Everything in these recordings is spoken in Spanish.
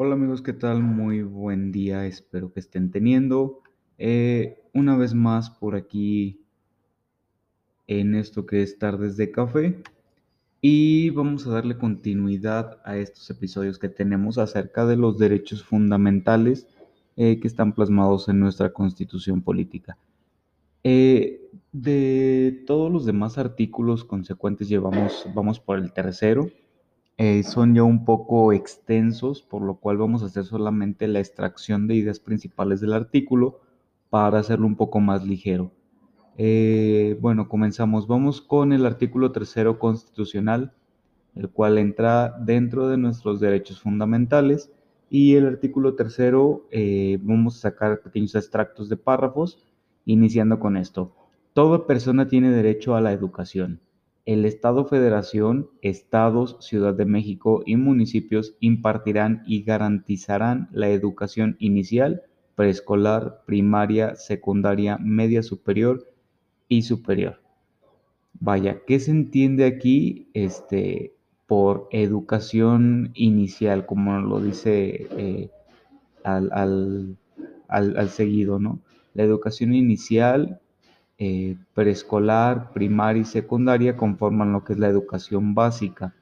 Hola amigos, ¿qué tal? Muy buen día, espero que estén teniendo. Eh, una vez más por aquí en esto que es Tardes de Café y vamos a darle continuidad a estos episodios que tenemos acerca de los derechos fundamentales eh, que están plasmados en nuestra constitución política. Eh, de todos los demás artículos consecuentes llevamos, vamos por el tercero, eh, son ya un poco extensos, por lo cual vamos a hacer solamente la extracción de ideas principales del artículo para hacerlo un poco más ligero. Eh, bueno, comenzamos. Vamos con el artículo tercero constitucional, el cual entra dentro de nuestros derechos fundamentales. Y el artículo tercero, eh, vamos a sacar pequeños extractos de párrafos, iniciando con esto. Toda persona tiene derecho a la educación el Estado Federación, Estados, Ciudad de México y municipios impartirán y garantizarán la educación inicial, preescolar, primaria, secundaria, media superior y superior. Vaya, ¿qué se entiende aquí este, por educación inicial, como lo dice eh, al, al, al seguido, ¿no? La educación inicial eh, preescolar, primaria y secundaria conforman lo que es la educación básica.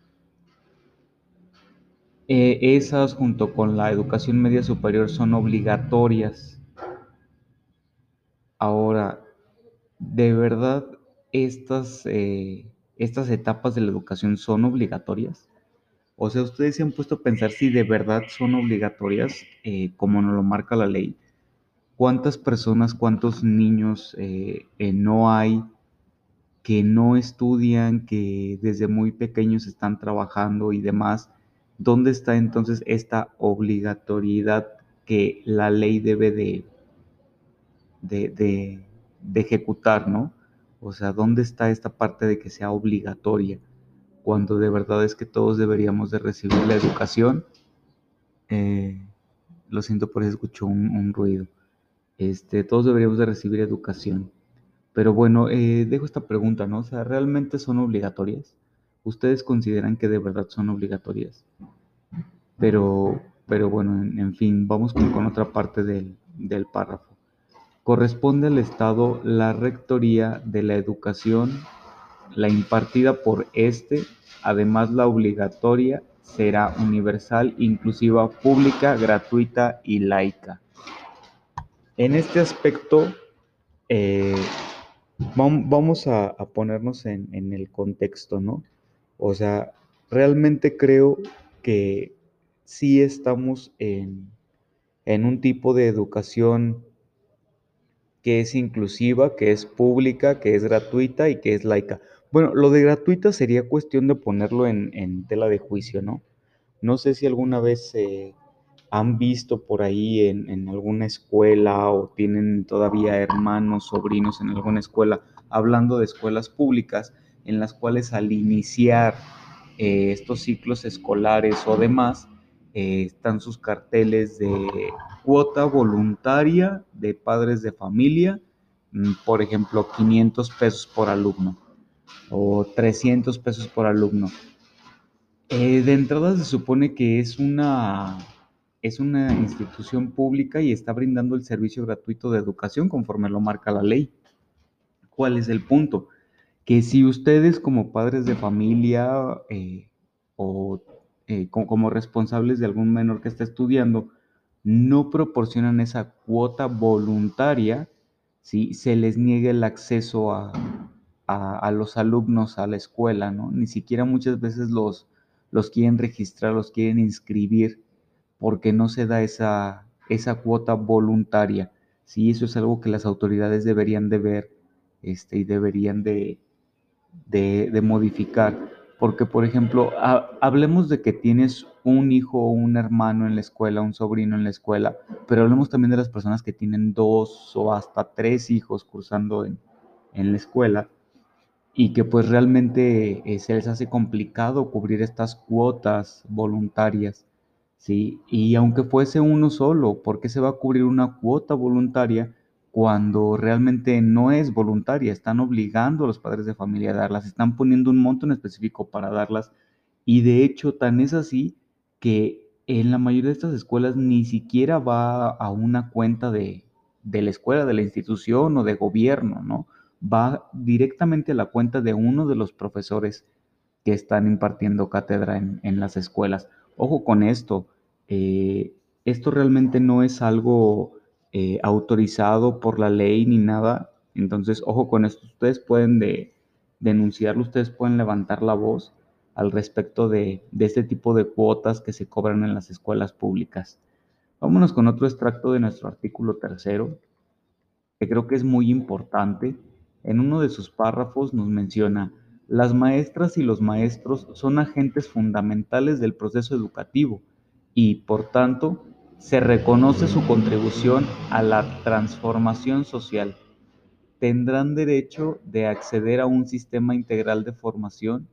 Eh, esas junto con la educación media superior son obligatorias. Ahora, ¿de verdad estas, eh, estas etapas de la educación son obligatorias? O sea, ustedes se han puesto a pensar si de verdad son obligatorias, como nos lo marca la ley cuántas personas, cuántos niños eh, eh, no hay que no estudian, que desde muy pequeños están trabajando y demás. ¿Dónde está entonces esta obligatoriedad que la ley debe de, de, ejecutar, ¿no? O sea, ¿dónde está esta parte de que sea obligatoria? Cuando de verdad es que todos deberíamos de recibir la educación. Eh, lo siento por eso escucho un ruido. Este, todos deberíamos de recibir educación. Pero bueno, eh, dejo esta pregunta, ¿no? O sea, ¿realmente son obligatorias? ¿Ustedes consideran que de verdad son obligatorias? Pero, pero bueno, en, fin, vamos con, otra parte del, del párrafo. Corresponde al Estado la rectoría de la educación, la impartida por este, además la obligatoria será universal, inclusiva, pública, gratuita y laica. En este aspecto, eh, vamos a, ponernos en, el contexto, ¿no? O sea, realmente creo que sí estamos en, un tipo de educación que es inclusiva, que es pública, que es gratuita y que es laica. Bueno, lo de gratuita sería cuestión de ponerlo en, tela de juicio, ¿no? No sé si alguna vez eh, han visto por ahí en, alguna escuela o tienen todavía hermanos, sobrinos en alguna escuela, hablando de escuelas públicas, en las cuales al iniciar eh, estos ciclos escolares o demás, eh, están sus carteles de cuota voluntaria de padres de familia, mm, por ejemplo, 500 pesos por alumno o 300 pesos por alumno. Eh, de entrada se supone que es una es una institución pública y está brindando el servicio gratuito de educación conforme lo marca la ley. ¿Cuál es el punto? Que si ustedes como padres de familia eh, o eh, como, responsables de algún menor que está estudiando, no proporcionan esa cuota voluntaria, si se les niega el acceso a, a, los alumnos a la escuela, ¿no? Ni siquiera muchas veces los, los quieren registrar, los quieren inscribir porque no se da esa, esa cuota voluntaria. Sí, eso es algo que las autoridades deberían de ver este, y deberían de, de, modificar. Porque, por ejemplo, hablemos de que tienes un hijo o un hermano en la escuela, un sobrino en la escuela, pero hablemos también de las personas que tienen dos o hasta tres hijos cursando en, en la escuela y que pues realmente eh, se les hace complicado cubrir estas cuotas voluntarias. ¿Sí? Y aunque fuese uno solo, ¿por qué se va a cubrir una cuota voluntaria cuando realmente no es voluntaria? Están obligando a los padres de familia a darlas, están poniendo un monto en específico para darlas. Y de hecho, tan es así que en la mayoría de estas escuelas ni siquiera va a una cuenta de, la escuela, de la institución o de gobierno, ¿no? Va directamente a la cuenta de uno de los profesores que están impartiendo cátedra en, las escuelas. Ojo con esto, eh, esto realmente no es algo eh, autorizado por la ley ni nada, entonces ojo con esto, ustedes pueden denunciarlo, ustedes pueden levantar la voz al respecto de, este tipo de cuotas que se cobran en las escuelas públicas. Vámonos con otro extracto de nuestro artículo tercero, que creo que es muy importante. En uno de sus párrafos nos menciona, las maestras y los maestros son agentes fundamentales del proceso educativo y, por tanto, se reconoce su contribución a la transformación social. Tendrán derecho de acceder a un sistema integral de formación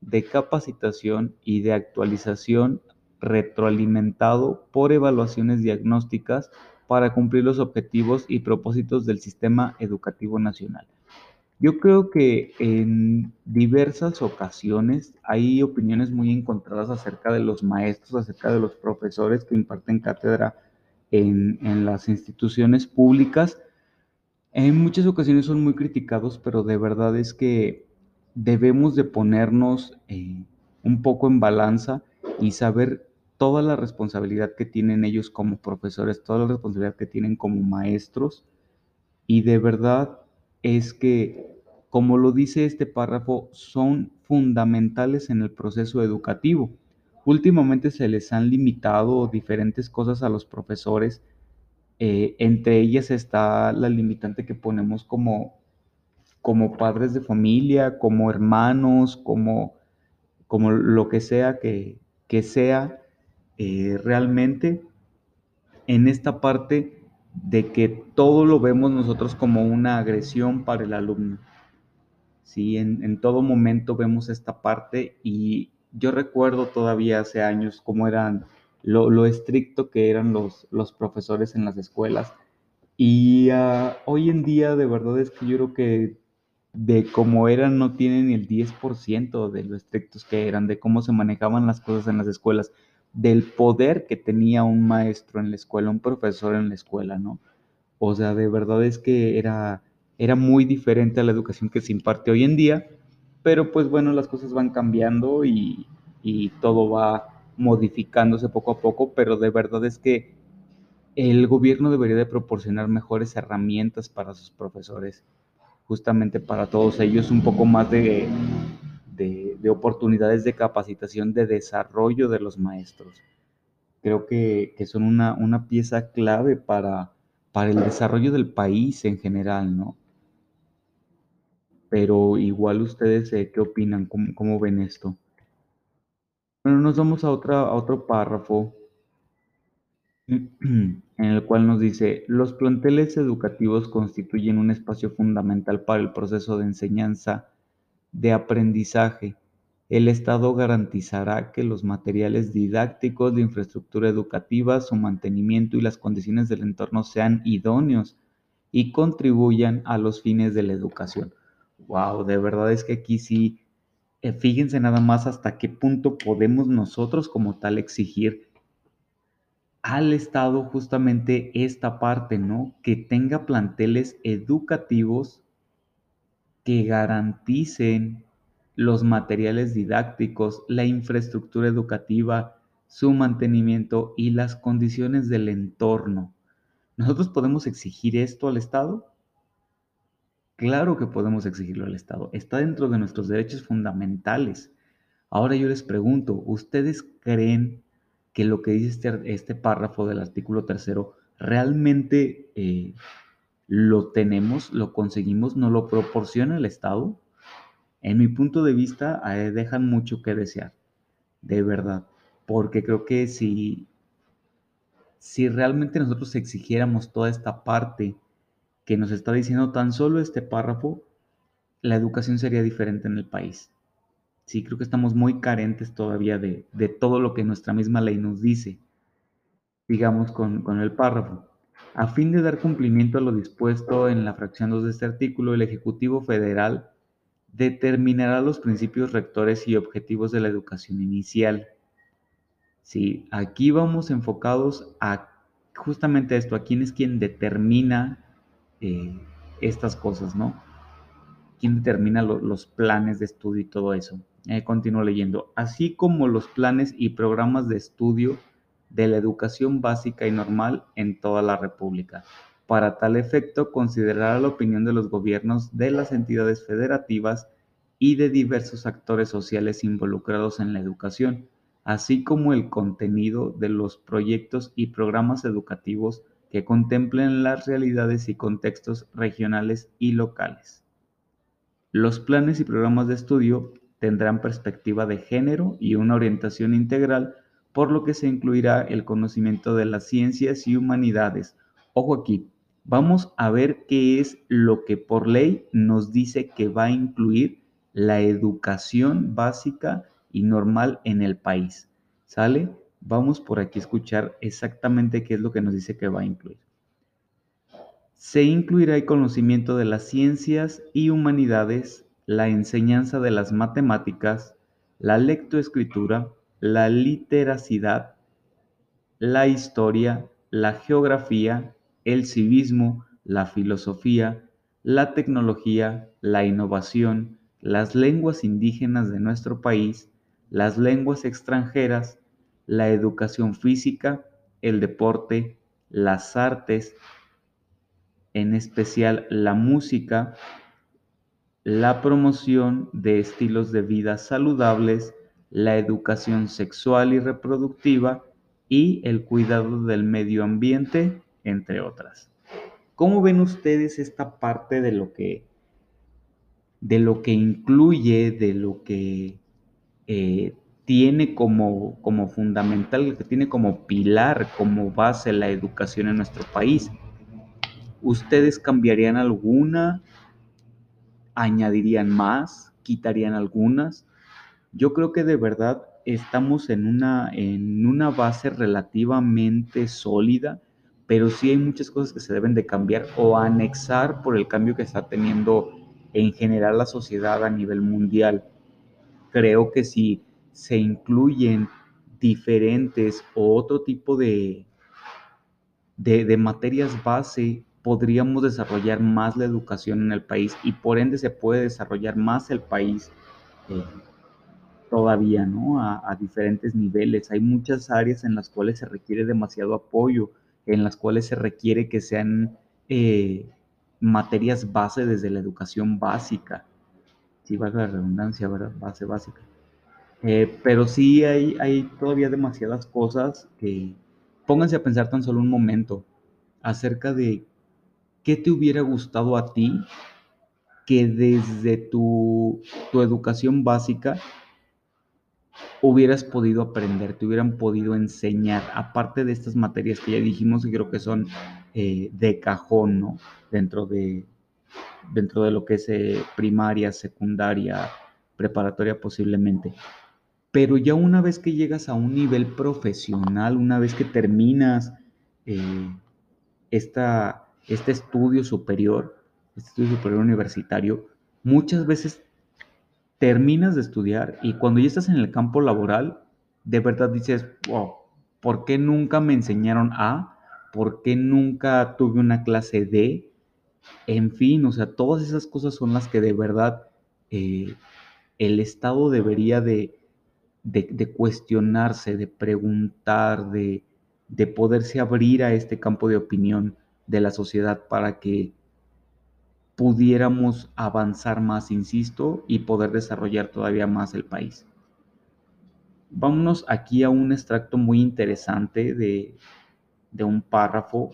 de capacitación y de actualización retroalimentado por evaluaciones diagnósticas para cumplir los objetivos y propósitos del sistema educativo nacional. Yo creo que en diversas ocasiones hay opiniones muy encontradas acerca de los maestros, acerca de los profesores que imparten cátedra en, en las instituciones públicas. En muchas ocasiones son muy criticados, pero de verdad es que debemos de ponernos eh, un poco en balanza y saber toda la responsabilidad que tienen ellos como profesores, toda la responsabilidad que tienen como maestros. Y de verdad es que, como lo dice este párrafo, son fundamentales en el proceso educativo. Últimamente se les han limitado diferentes cosas a los profesores. Eh, entre ellas está la limitante que ponemos como como padres de familia, como hermanos, como, como lo que sea que, sea eh, realmente en esta parte de que todo lo vemos nosotros como una agresión para el alumno. Sí, en, todo momento vemos esta parte y yo recuerdo todavía hace años cómo eran lo, estricto que eran los, los profesores en las escuelas. Y ah, hoy en día de verdad es que yo creo que de cómo eran no tienen el 10% de lo estrictos que eran, de cómo se manejaban las cosas en las escuelas, del poder que tenía un maestro en la escuela, un profesor en la escuela, ¿no? O sea, de verdad es que era, era muy diferente a la educación que se imparte hoy en día, pero pues bueno, las cosas van cambiando y, y todo va modificándose poco a poco, pero de verdad es que el gobierno debería de proporcionar mejores herramientas para sus profesores justamente para todos ellos un poco más de, de, oportunidades de capacitación, de desarrollo de los maestros. Creo que, que son una, una, pieza clave para, para el desarrollo del país en general, ¿no? Pero igual ustedes, eh, ¿qué opinan? ¿Cómo, ¿Cómo, ven esto? Bueno, nos vamos a, otra, a otro párrafo en el cual nos dice, los planteles educativos constituyen un espacio fundamental para el proceso de enseñanza, de aprendizaje. El Estado garantizará que los materiales didácticos de infraestructura educativa, su mantenimiento y las condiciones del entorno sean idóneos y contribuyan a los fines de la educación. Wow, de verdad es que aquí sí, eh, fíjense nada más hasta qué punto podemos nosotros como tal exigir al Estado justamente esta parte, ¿no? Que tenga planteles educativos que garanticen los materiales didácticos, la infraestructura educativa, su mantenimiento y las condiciones del entorno. ¿Nosotros podemos exigir esto al Estado? Claro que podemos exigirlo al Estado. Está dentro de nuestros derechos fundamentales. Ahora yo les pregunto, ¿ustedes creen que lo que dice este, este párrafo del artículo tercero realmente eh, lo tenemos, lo conseguimos, no lo proporciona el Estado. En mi punto de vista, dejan mucho que desear, de verdad, porque creo que si, si realmente nosotros exigiéramos toda esta parte que nos está diciendo tan solo este párrafo, la educación sería diferente en el país. Sí, creo que estamos muy carentes todavía de, todo lo que nuestra misma ley nos dice. Digamos con, con el párrafo. A fin de dar cumplimiento a lo dispuesto en la fracción 2 de este artículo, el Ejecutivo Federal determinará los principios rectores y objetivos de la educación inicial. Sí, aquí vamos enfocados a justamente esto, a quién es quien determina eh, estas cosas, ¿no? ¿Quién determina los planes de estudio y todo eso? Eh, continúo leyendo. Así como los planes y programas de estudio de la educación básica y normal en toda la República. Para tal efecto, considerar la opinión de los gobiernos de las entidades federativas y de diversos actores sociales involucrados en la educación, así como el contenido de los proyectos y programas educativos que contemplen las realidades y contextos regionales y locales. Los planes y programas de estudio tendrán perspectiva de género y una orientación integral, por lo que se incluirá el conocimiento de las ciencias y humanidades. Ojo aquí, vamos a ver qué es lo que por ley nos dice que va a incluir la educación básica y normal en el país. ¿Sale? Vamos por aquí a escuchar exactamente qué es lo que nos dice que va a incluir. Se incluirá el conocimiento de las ciencias y humanidades, la enseñanza de las matemáticas, la lectoescritura, la literacidad, la historia, la geografía, el civismo, la filosofía, la tecnología, la innovación, las lenguas indígenas de nuestro país, las lenguas extranjeras, la educación física, el deporte, las artes, en especial la música, la promoción de estilos de vida saludables, la educación sexual y reproductiva y el cuidado del medio ambiente, entre otras. ¿Cómo ven ustedes esta parte de lo que, de lo que incluye, de lo que eh, tiene como, como fundamental, que tiene como pilar, como base la educación en nuestro país? ¿Ustedes cambiarían alguna? ¿Añadirían más? ¿Quitarían algunas? Yo creo que de verdad estamos en una, en una base relativamente sólida, pero sí hay muchas cosas que se deben de cambiar o anexar por el cambio que está teniendo en general la sociedad a nivel mundial. Creo que si se incluyen diferentes o otro tipo de, de, materias base, podríamos desarrollar más la educación en el país y por ende se puede desarrollar más el país eh, todavía, ¿no? A, diferentes niveles. Hay muchas áreas en las cuales se requiere demasiado apoyo, en las cuales se requiere que sean eh, materias base desde la educación básica. Si va la redundancia, ¿verdad? Base básica. Eh, pero sí hay, hay todavía demasiadas cosas que pónganse a pensar tan solo un momento acerca de qué te hubiera gustado a ti que desde tu, tu educación básica hubieras podido aprender, te hubieran podido enseñar, aparte de estas materias que ya dijimos y creo que son eh, de cajón, ¿no? Dentro de, dentro de lo que es eh, primaria, secundaria, preparatoria posiblemente. Pero ya una vez que llegas a un nivel profesional, una vez que terminas eh, esta, este estudio superior, este estudio superior universitario, muchas veces terminas de estudiar y cuando ya estás en el campo laboral, de verdad dices, wow, ¿por qué nunca me enseñaron A? ¿Por qué nunca tuve una clase D? En fin, o sea, todas esas cosas son las que de verdad eh, el Estado debería de, de, cuestionarse, de preguntar, de, de poderse abrir a este campo de opinión de la sociedad para que pudiéramos avanzar más, insisto, y poder desarrollar todavía más el país. Vámonos aquí a un extracto muy interesante de, un párrafo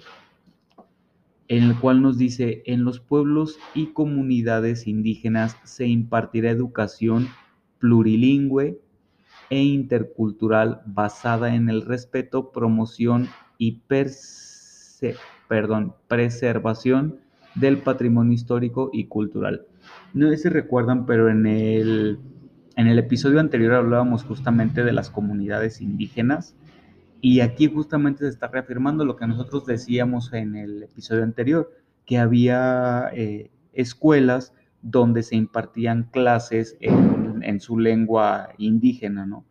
en el cual nos dice, en los pueblos y comunidades indígenas se impartirá educación plurilingüe e intercultural basada en el respeto, promoción y perdón, preservación del patrimonio histórico y cultural. No sé si recuerdan, pero en el, en el episodio anterior hablábamos justamente de las comunidades indígenas y aquí justamente se está reafirmando lo que nosotros decíamos en el episodio anterior, que había eh, escuelas donde se impartían clases en, su lengua indígena, ¿no?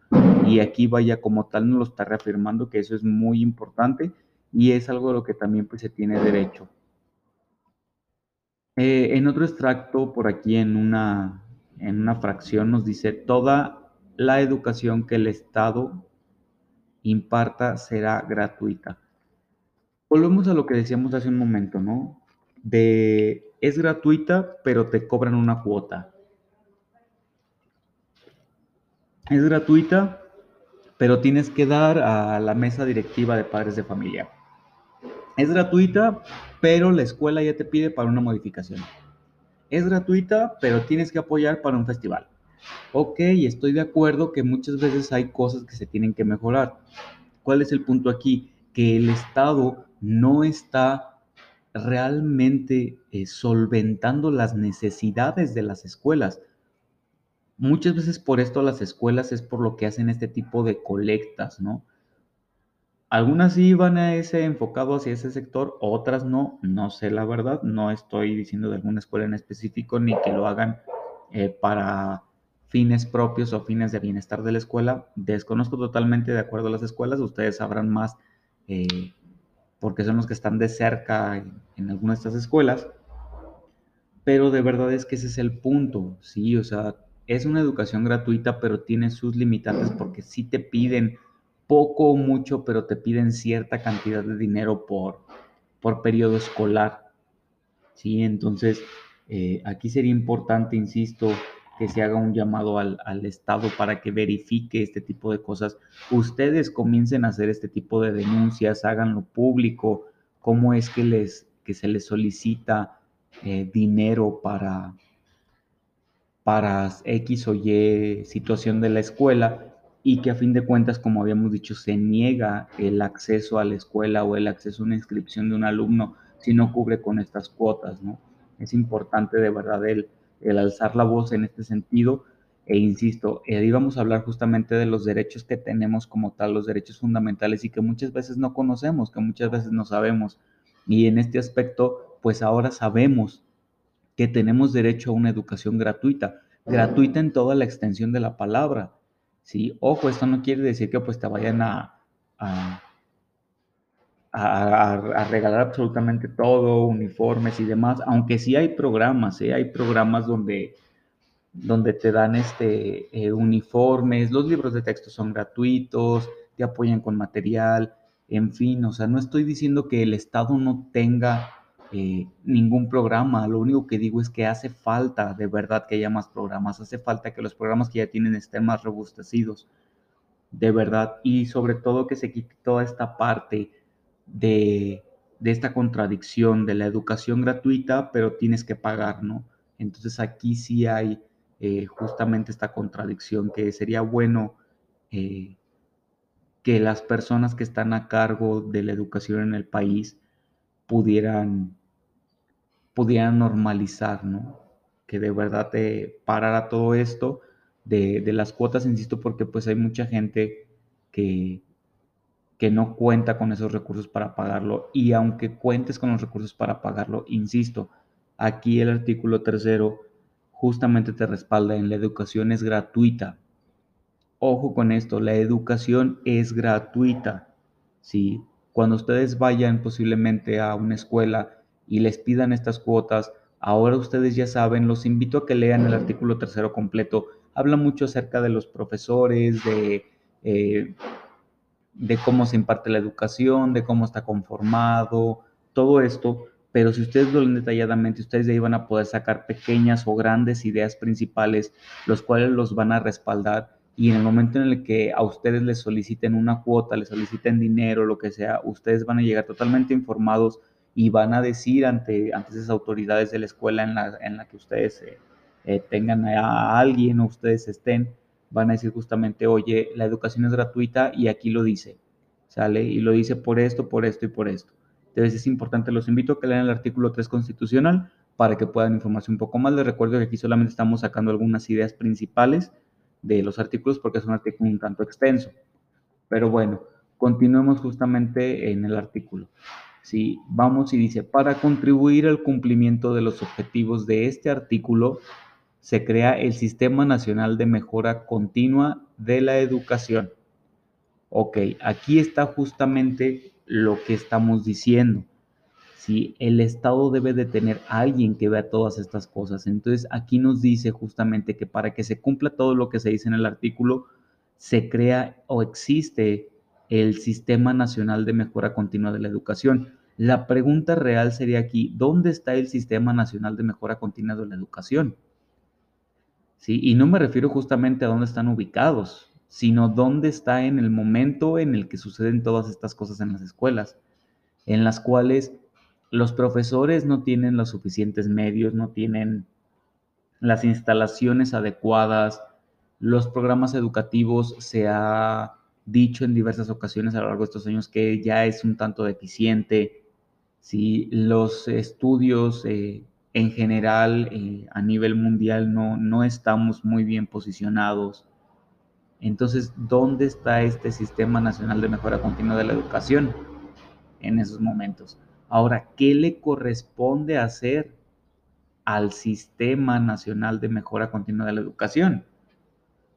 Y aquí vaya como tal nos lo está reafirmando que eso es muy importante y es algo a lo que también pues se tiene derecho. Eh, en otro extracto, por aquí en una, en una fracción, nos dice, toda la educación que el Estado imparta será gratuita. Volvemos a lo que decíamos hace un momento, ¿no? De, es gratuita, pero te cobran una cuota. Es gratuita, pero tienes que dar a la mesa directiva de padres de familia. Es gratuita, pero la escuela ya te pide para una modificación. Es gratuita, pero tienes que apoyar para un festival. Ok, estoy de acuerdo que muchas veces hay cosas que se tienen que mejorar. ¿Cuál es el punto aquí? Que el Estado no está realmente eh, solventando las necesidades de las escuelas. Muchas veces por esto las escuelas es por lo que hacen este tipo de colectas, ¿no? Algunas sí van a ese enfocado hacia ese sector, otras no, no sé la verdad, no estoy diciendo de alguna escuela en específico ni que lo hagan eh, para fines propios o fines de bienestar de la escuela. Desconozco totalmente de acuerdo a las escuelas, ustedes sabrán más eh, porque son los que están de cerca en, en algunas de estas escuelas, pero de verdad es que ese es el punto, sí, o sea, es una educación gratuita, pero tiene sus limitantes porque sí te piden poco o mucho, pero te piden cierta cantidad de dinero por, por periodo escolar. ¿sí? Entonces, eh, aquí sería importante, insisto, que se haga un llamado al, al, Estado para que verifique este tipo de cosas. Ustedes comiencen a hacer este tipo de denuncias, háganlo público, cómo es que, les, que se les solicita eh, dinero para, para X o Y situación de la escuela y que a fin de cuentas, como habíamos dicho, se niega el acceso a la escuela o el acceso a una inscripción de un alumno si no cubre con estas cuotas, ¿no? Es importante de verdad el, el alzar la voz en este sentido e insisto, eh, íbamos a hablar justamente de los derechos que tenemos como tal, los derechos fundamentales y que muchas veces no conocemos, que muchas veces no sabemos. Y en este aspecto, pues ahora sabemos que tenemos derecho a una educación gratuita, gratuita en toda la extensión de la palabra ¿sí? Ojo, esto no quiere decir que pues te vayan a, a, a, regalar absolutamente todo, uniformes y demás, aunque sí hay programas, ¿eh? hay programas donde, donde te dan este, eh, uniformes, los libros de texto son gratuitos, te apoyan con material, en fin, o sea, no estoy diciendo que el Estado no tenga eh, ningún programa. Lo único que digo es que hace falta de verdad que haya más programas, hace falta que los programas que ya tienen estén más robustecidos, de verdad, y sobre todo que se quite toda esta parte de, de esta contradicción de la educación gratuita, pero tienes que pagar, ¿no? Entonces aquí sí hay eh, justamente esta contradicción que sería bueno eh, que las personas que están a cargo de la educación en el país pudieran pudieran normalizar, ¿no? Que de verdad te parara todo esto de, las cuotas, insisto, porque pues hay mucha gente que, que no cuenta con esos recursos para pagarlo y aunque cuentes con los recursos para pagarlo, insisto, aquí el artículo tercero justamente te respalda en la educación es gratuita. Ojo con esto, la educación es gratuita. ¿sí? Cuando ustedes vayan posiblemente a una escuela y les pidan estas cuotas. Ahora ustedes ya saben, los invito a que lean el artículo tercero completo. Habla mucho acerca de los profesores, de, eh, de cómo se imparte la educación, de cómo está conformado, todo esto. Pero si ustedes lo leen detalladamente, ustedes de ahí van a poder sacar pequeñas o grandes ideas principales, los cuales los van a respaldar. Y en el momento en el que a ustedes les soliciten una cuota, les soliciten dinero, lo que sea, ustedes van a llegar totalmente informados y van a decir ante, ante esas autoridades de la escuela en la, en la que ustedes eh, eh, tengan a alguien o ustedes estén, van a decir justamente, oye, la educación es gratuita y aquí lo dice, ¿sale? Y lo dice por esto, por esto y por esto. Entonces es importante, los invito a que lean el artículo 3 constitucional para que puedan informarse un poco más. Les recuerdo que aquí solamente estamos sacando algunas ideas principales de los artículos porque es un artículo un tanto extenso. Pero bueno, continuemos justamente en el artículo. ¿Sí? Vamos y dice, para contribuir al cumplimiento de los objetivos de este artículo, se crea el Sistema Nacional de Mejora Continua de la Educación. Ok, aquí está justamente lo que estamos diciendo. Si el Estado debe de tener alguien que vea todas estas cosas. Entonces aquí nos dice justamente que para que se cumpla todo lo que se dice en el artículo, se crea o existe el Sistema Nacional de Mejora Continua de la Educación. La pregunta real sería aquí, ¿dónde está el Sistema Nacional de Mejora Continua de la Educación? ¿Sí? Y no me refiero justamente a dónde están ubicados, sino dónde está en el momento en el que suceden todas estas cosas en las escuelas, en las cuales los profesores no tienen los suficientes medios, no tienen las instalaciones adecuadas, los programas educativos se ha dicho en diversas ocasiones a lo largo de estos años que ya es un tanto deficiente, si los estudios eh, en general eh, a nivel mundial no, no estamos muy bien posicionados. Entonces, ¿dónde está este Sistema Nacional de Mejora Continua de la Educación en esos momentos? Ahora, ¿qué le corresponde hacer al Sistema Nacional de Mejora Continua de la Educación?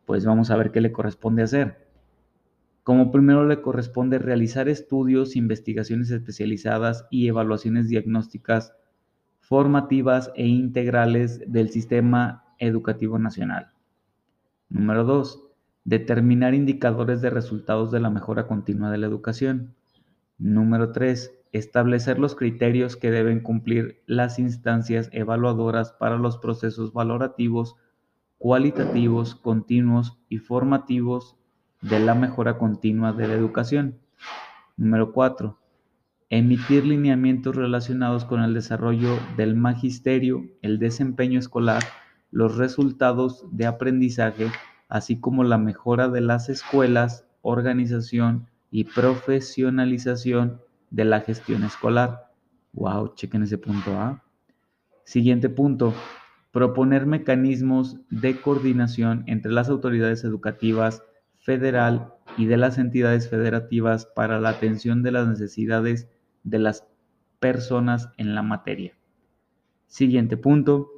Pues vamos a ver qué le corresponde hacer. Como primero le corresponde realizar estudios, investigaciones especializadas y evaluaciones diagnósticas formativas e integrales del sistema educativo nacional. Número 2. Determinar indicadores de resultados de la mejora continua de la educación. Número 3. Establecer los criterios que deben cumplir las instancias evaluadoras para los procesos valorativos, cualitativos, continuos y formativos de la mejora continua de la educación. Número 4 emitir lineamientos relacionados con el desarrollo del magisterio, el desempeño escolar, los resultados de aprendizaje, así como la mejora de las escuelas, organización y profesionalización de la gestión escolar. Wow, chequen ese punto A. Siguiente punto, proponer mecanismos de coordinación entre las autoridades educativas federal y de las entidades federativas para la atención de las necesidades de las personas en la materia. Siguiente punto,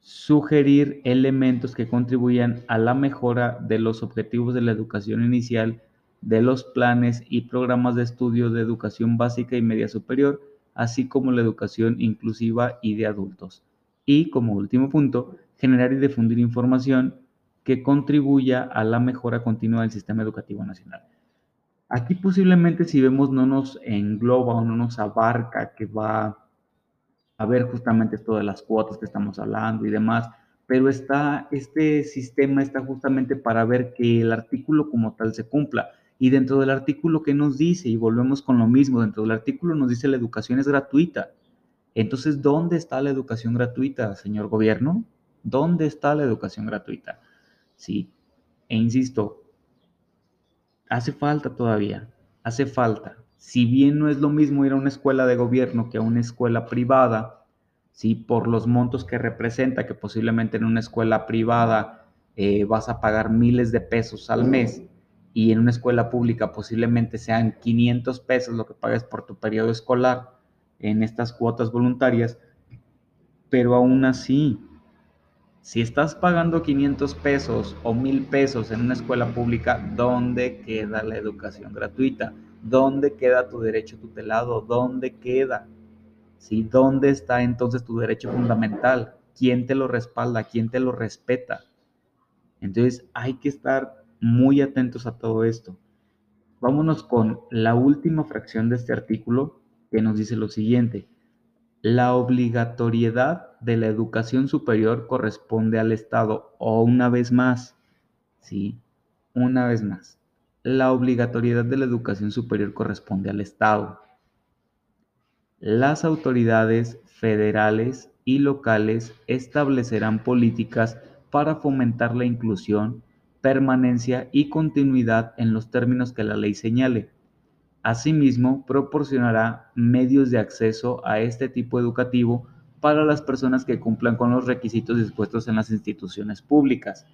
sugerir elementos que contribuyan a la mejora de los objetivos de la educación inicial, de los planes y programas de estudio de educación básica y media superior, así como la educación inclusiva y de adultos. Y como último punto, generar y difundir información que contribuya a la mejora continua del sistema educativo nacional. Aquí posiblemente si vemos no nos engloba o no nos abarca que va a ver justamente esto de las cuotas que estamos hablando y demás, pero está, este sistema está justamente para ver que el artículo como tal se cumpla. Y dentro del artículo, ¿qué nos dice? Y volvemos con lo mismo, dentro del artículo nos dice la educación es gratuita. Entonces, ¿dónde está la educación gratuita, señor gobierno? ¿Dónde está la educación gratuita? Sí, e insisto, hace falta todavía, hace falta. Si bien no es lo mismo ir a una escuela de gobierno que a una escuela privada, ¿sí? por los montos que representa, que posiblemente en una escuela privada eh, vas a pagar miles de pesos al mes y en una escuela pública posiblemente sean 500 pesos lo que pagues por tu periodo escolar en estas cuotas voluntarias, pero aún así si estás pagando 500 pesos o 1000 pesos en una escuela pública, ¿dónde queda la educación gratuita? ¿Dónde queda tu derecho tutelado? ¿Dónde queda? ¿Sí? ¿Dónde está entonces tu derecho fundamental? ¿Quién te lo respalda? ¿Quién te lo respeta? Entonces hay que estar muy atentos a todo esto. Vámonos con la última fracción de este artículo que nos dice lo siguiente. La obligatoriedad de la educación superior corresponde al Estado. O una vez más, sí, una vez más. La obligatoriedad de la educación superior corresponde al Estado. Las autoridades federales y locales establecerán políticas para fomentar la inclusión, permanencia y continuidad en los términos que la ley señale Asimismo, proporcionará medios de acceso a este tipo educativo para las personas que cumplan con los requisitos dispuestos en las instituciones públicas.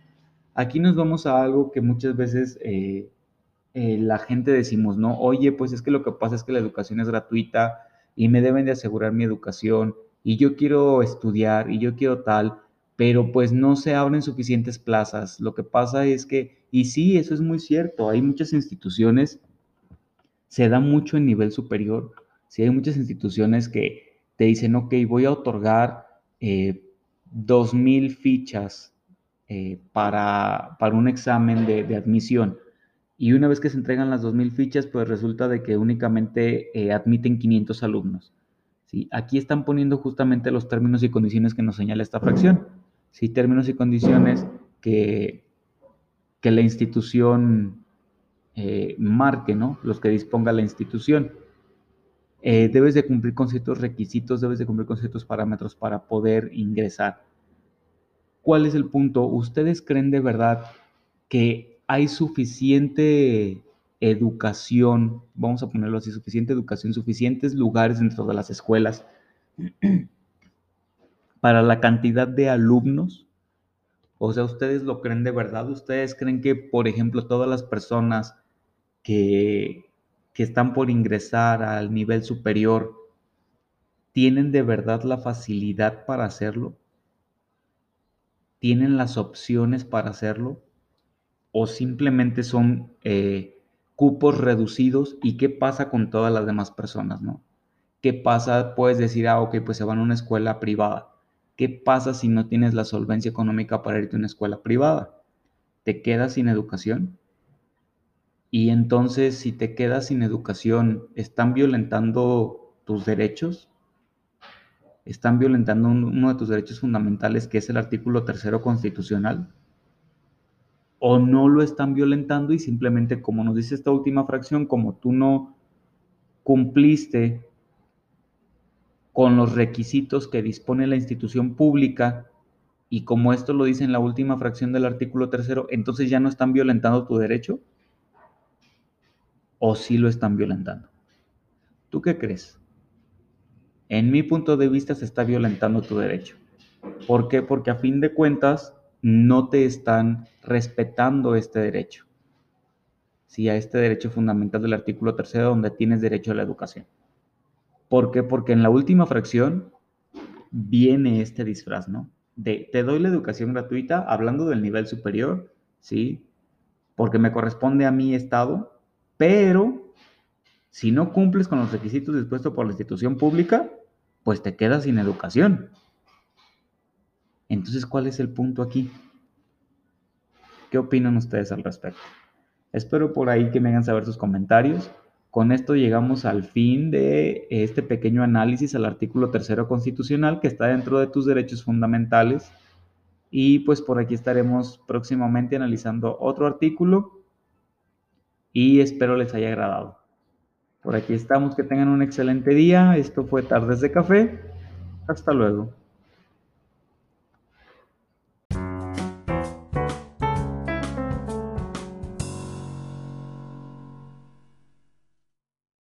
Aquí nos vamos a algo que muchas veces eh, eh, la gente decimos, ¿no? Oye, pues es que lo que pasa es que la educación es gratuita y me deben de asegurar mi educación y yo quiero estudiar y yo quiero tal, pero pues no se abren suficientes plazas. Lo que pasa es que, y sí, eso es muy cierto, hay muchas instituciones, se da mucho en nivel superior, sí hay muchas instituciones que te dicen, ok, voy a otorgar eh, 2.000 fichas eh, para, para, un examen de, admisión. Y una vez que se entregan las 2.000 fichas, pues resulta de que únicamente eh, admiten 500 alumnos. ¿sí? Aquí están poniendo justamente los términos y condiciones que nos señala esta fracción. ¿sí? Términos y condiciones que, que la institución eh, marque, ¿no? Los que disponga la institución. Eh, debes de cumplir con ciertos requisitos, debes de cumplir con ciertos parámetros para poder ingresar. ¿Cuál es el punto? ¿Ustedes creen de verdad que hay suficiente educación, vamos a ponerlo así, suficiente educación, suficientes lugares dentro de las escuelas para la cantidad de alumnos? O sea, ¿ustedes lo creen de verdad? ¿Ustedes creen que, por ejemplo, todas las personas que, que están por ingresar al nivel superior tienen de verdad la facilidad para hacerlo? ¿Tienen las opciones para hacerlo? ¿O simplemente son eh, cupos reducidos? ¿Y qué pasa con todas las demás personas, no? ¿Qué pasa? Puedes decir, ah, ok, pues se van a una escuela privada. ¿Qué pasa si no tienes la solvencia económica para irte a una escuela privada? ¿Te quedas sin educación? Y entonces, si te quedas sin educación, ¿están violentando tus derechos? ¿Están violentando uno de tus derechos fundamentales, que es el artículo tercero constitucional? ¿O no lo están violentando y simplemente, como nos dice esta última fracción, como tú no cumpliste con los requisitos que dispone la institución pública, y como esto lo dice en la última fracción del artículo tercero, entonces ya no están violentando tu derecho? O sí lo están violentando. ¿Tú qué crees? En mi punto de vista se está violentando tu derecho. ¿Por qué? Porque a fin de cuentas no te están respetando este derecho. Sí, a este derecho fundamental del artículo tercero donde tienes derecho a la educación. ¿Por qué? Porque en la última fracción viene este disfraz, ¿no? De te doy la educación gratuita hablando del nivel superior, ¿sí? Porque me corresponde a mi estado pero si no cumples con los requisitos dispuestos por la institución pública, pues te quedas sin educación. Entonces, ¿cuál es el punto aquí? ¿Qué opinan ustedes al respecto? Espero por ahí que me hagan saber sus comentarios. Con esto llegamos al fin de este pequeño análisis al artículo tercero constitucional que está dentro de tus derechos fundamentales. Y pues por aquí estaremos próximamente analizando otro artículo y espero les haya agradado. Por aquí estamos, que tengan un excelente día. Esto fue Tardes de Café. Hasta luego.